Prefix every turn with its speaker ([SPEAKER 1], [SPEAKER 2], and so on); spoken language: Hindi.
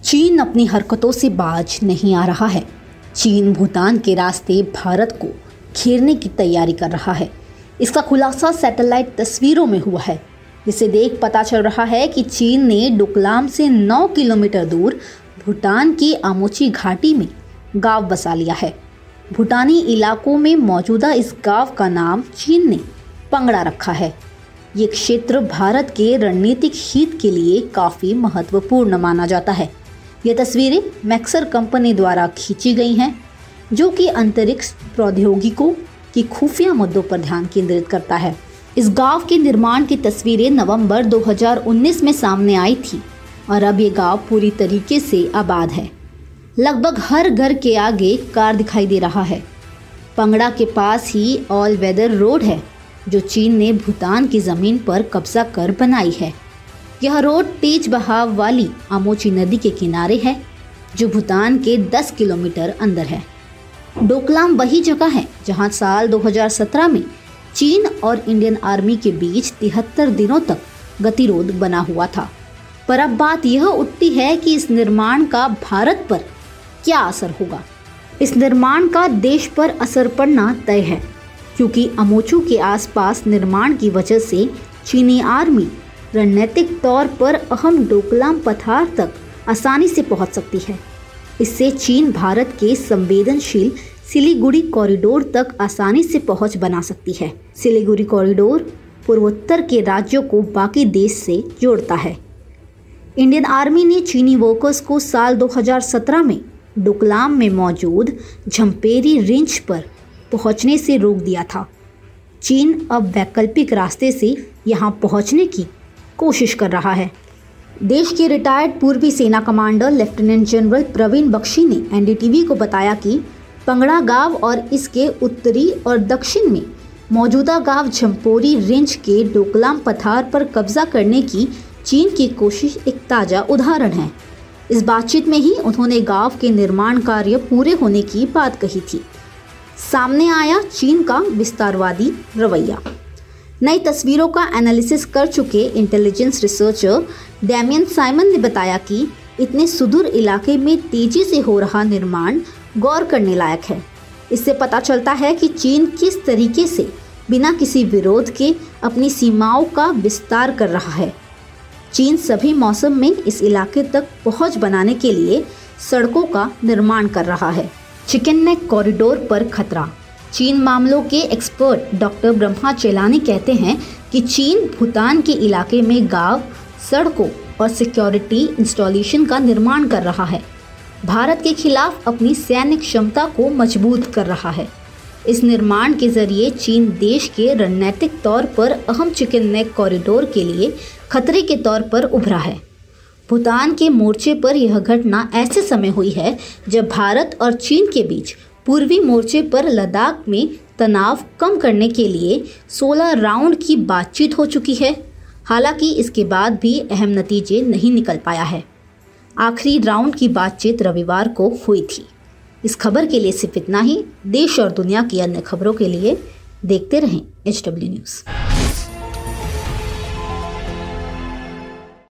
[SPEAKER 1] चीन अपनी हरकतों से बाज नहीं आ रहा है। चीन भूटान के रास्ते भारत को घेरने की तैयारी कर रहा है। इसका खुलासा सैटेलाइट तस्वीरों में हुआ है। जिसे देख पता चल रहा है कि चीन ने डुकलाम से 9 किलोमीटर दूर भूटान की आमोची घाटी में गाँव बसा लिया है। भूटानी इलाकों में मौजूदा इस गाँव का नाम चीन ने पंगड़ा रखा है। ये क्षेत्र भारत के रणनीतिक हित के लिए काफ़ी महत्वपूर्ण माना जाता है। ये तस्वीरें मैक्सर कंपनी द्वारा खींची गई हैं, जो कि अंतरिक्ष प्रौद्योगिकों की खुफिया मुद्दों पर ध्यान केंद्रित करता है। इस गाँव के निर्माण की तस्वीरें नवंबर 2019 में सामने आई थी, और अब ये गाँव पूरी तरीके से आबाद है। लगभग हर घर के आगे कार दिखाई दे रहा है। पंगड़ा के पास ही ऑल वेदर रोड है, जो चीन ने भूटान की ज़मीन पर कब्जा कर बनाई है। यह रोड तेज बहाव वाली आमोची नदी के किनारे है, जो भूटान के 10 किलोमीटर अंदर है। डोकलाम वही जगह है, जहाँ साल 2017 में चीन और इंडियन आर्मी के बीच तिहत्तर दिनों तक गतिरोध बना हुआ था। पर अब बात यह उठती है कि इस निर्माण का भारत पर क्या असर होगा? इस निर्माण का देश पर असर पड़ना तय है, क्योंकि अमोचू के आसपास निर्माण की वजह से चीनी आर्मी रणनीतिक तौर पर अहम डोकलाम पठार तक आसानी से पहुँच सकती है। इससे चीन, भारत के संवेदनशील सिलीगुड़ी कॉरिडोर तक आसानी से पहुँच बना सकती है। सिलीगुड़ी कॉरिडोर पूर्वोत्तर के राज्यों को बाकी देश से जोड़ता है। इंडियन आर्मी ने चीनी वर्कर्स को साल 2017 में डोकलाम में मौजूद झम्पेरी रेंज पर पहुँचने से रोक दिया था। चीन अब वैकल्पिक रास्ते से यहाँ पहुँचने की कोशिश कर रहा है। देश के रिटायर्ड पूर्वी सेना commander lieutenant general Praveen Bakshi ने एनडीटीवी को बताया कि पंगड़ा गाँव और इसके उत्तरी और दक्षिण में मौजूदा गाँव झम्पोरी रेंज के डोकलाम पठार पर कब्जा करने की चीन की कोशिश एक ताज़ा उदाहरण है। इस बातचीत में ही उन्होंने गाँव के निर्माण कार्य पूरे होने की बात कही थी। सामने आया चीन का विस्तारवादी रवैया। नई तस्वीरों का एनालिसिस कर चुके इंटेलिजेंस रिसर्चर डैमियन साइमन ने बताया कि इतने सुदूर इलाके में तेज़ी से हो रहा निर्माण गौर करने लायक है। इससे पता चलता है कि चीन किस तरीके से बिना किसी विरोध के अपनी सीमाओं का विस्तार कर रहा है। चीन सभी मौसम में इस इलाके तक पहुँच बनाने के लिए सड़कों का निर्माण कर रहा है। चिकन नेक कॉरिडोर पर खतरा। चीन मामलों के एक्सपर्ट डॉक्टर ब्रह्मा चेलानी कहते हैं कि चीन भूटान के इलाके में गाँव, सड़कों और सिक्योरिटी इंस्टॉलेशन का निर्माण कर रहा है। भारत के खिलाफ अपनी सैन्य क्षमता को मज़बूत कर रहा है। इस निर्माण के ज़रिए चीन देश के रणनीतिक तौर पर अहम चिकन नेक कॉरिडोर के लिए खतरे के तौर पर उभरा है। भूटान के मोर्चे पर यह घटना ऐसे समय हुई है जब भारत और चीन के बीच पूर्वी मोर्चे पर लद्दाख में तनाव कम करने के लिए 16 राउंड की बातचीत हो चुकी है। हालाँकि इसके बाद भी अहम नतीजे नहीं निकल पाया है। आखिरी राउंड की बातचीत रविवार को हुई थी। इस खबर के लिए सिर्फ़ इतना ही। देश और दुनिया की अन्य खबरों के लिए देखते रहें एच डब्ल्यू न्यूज़।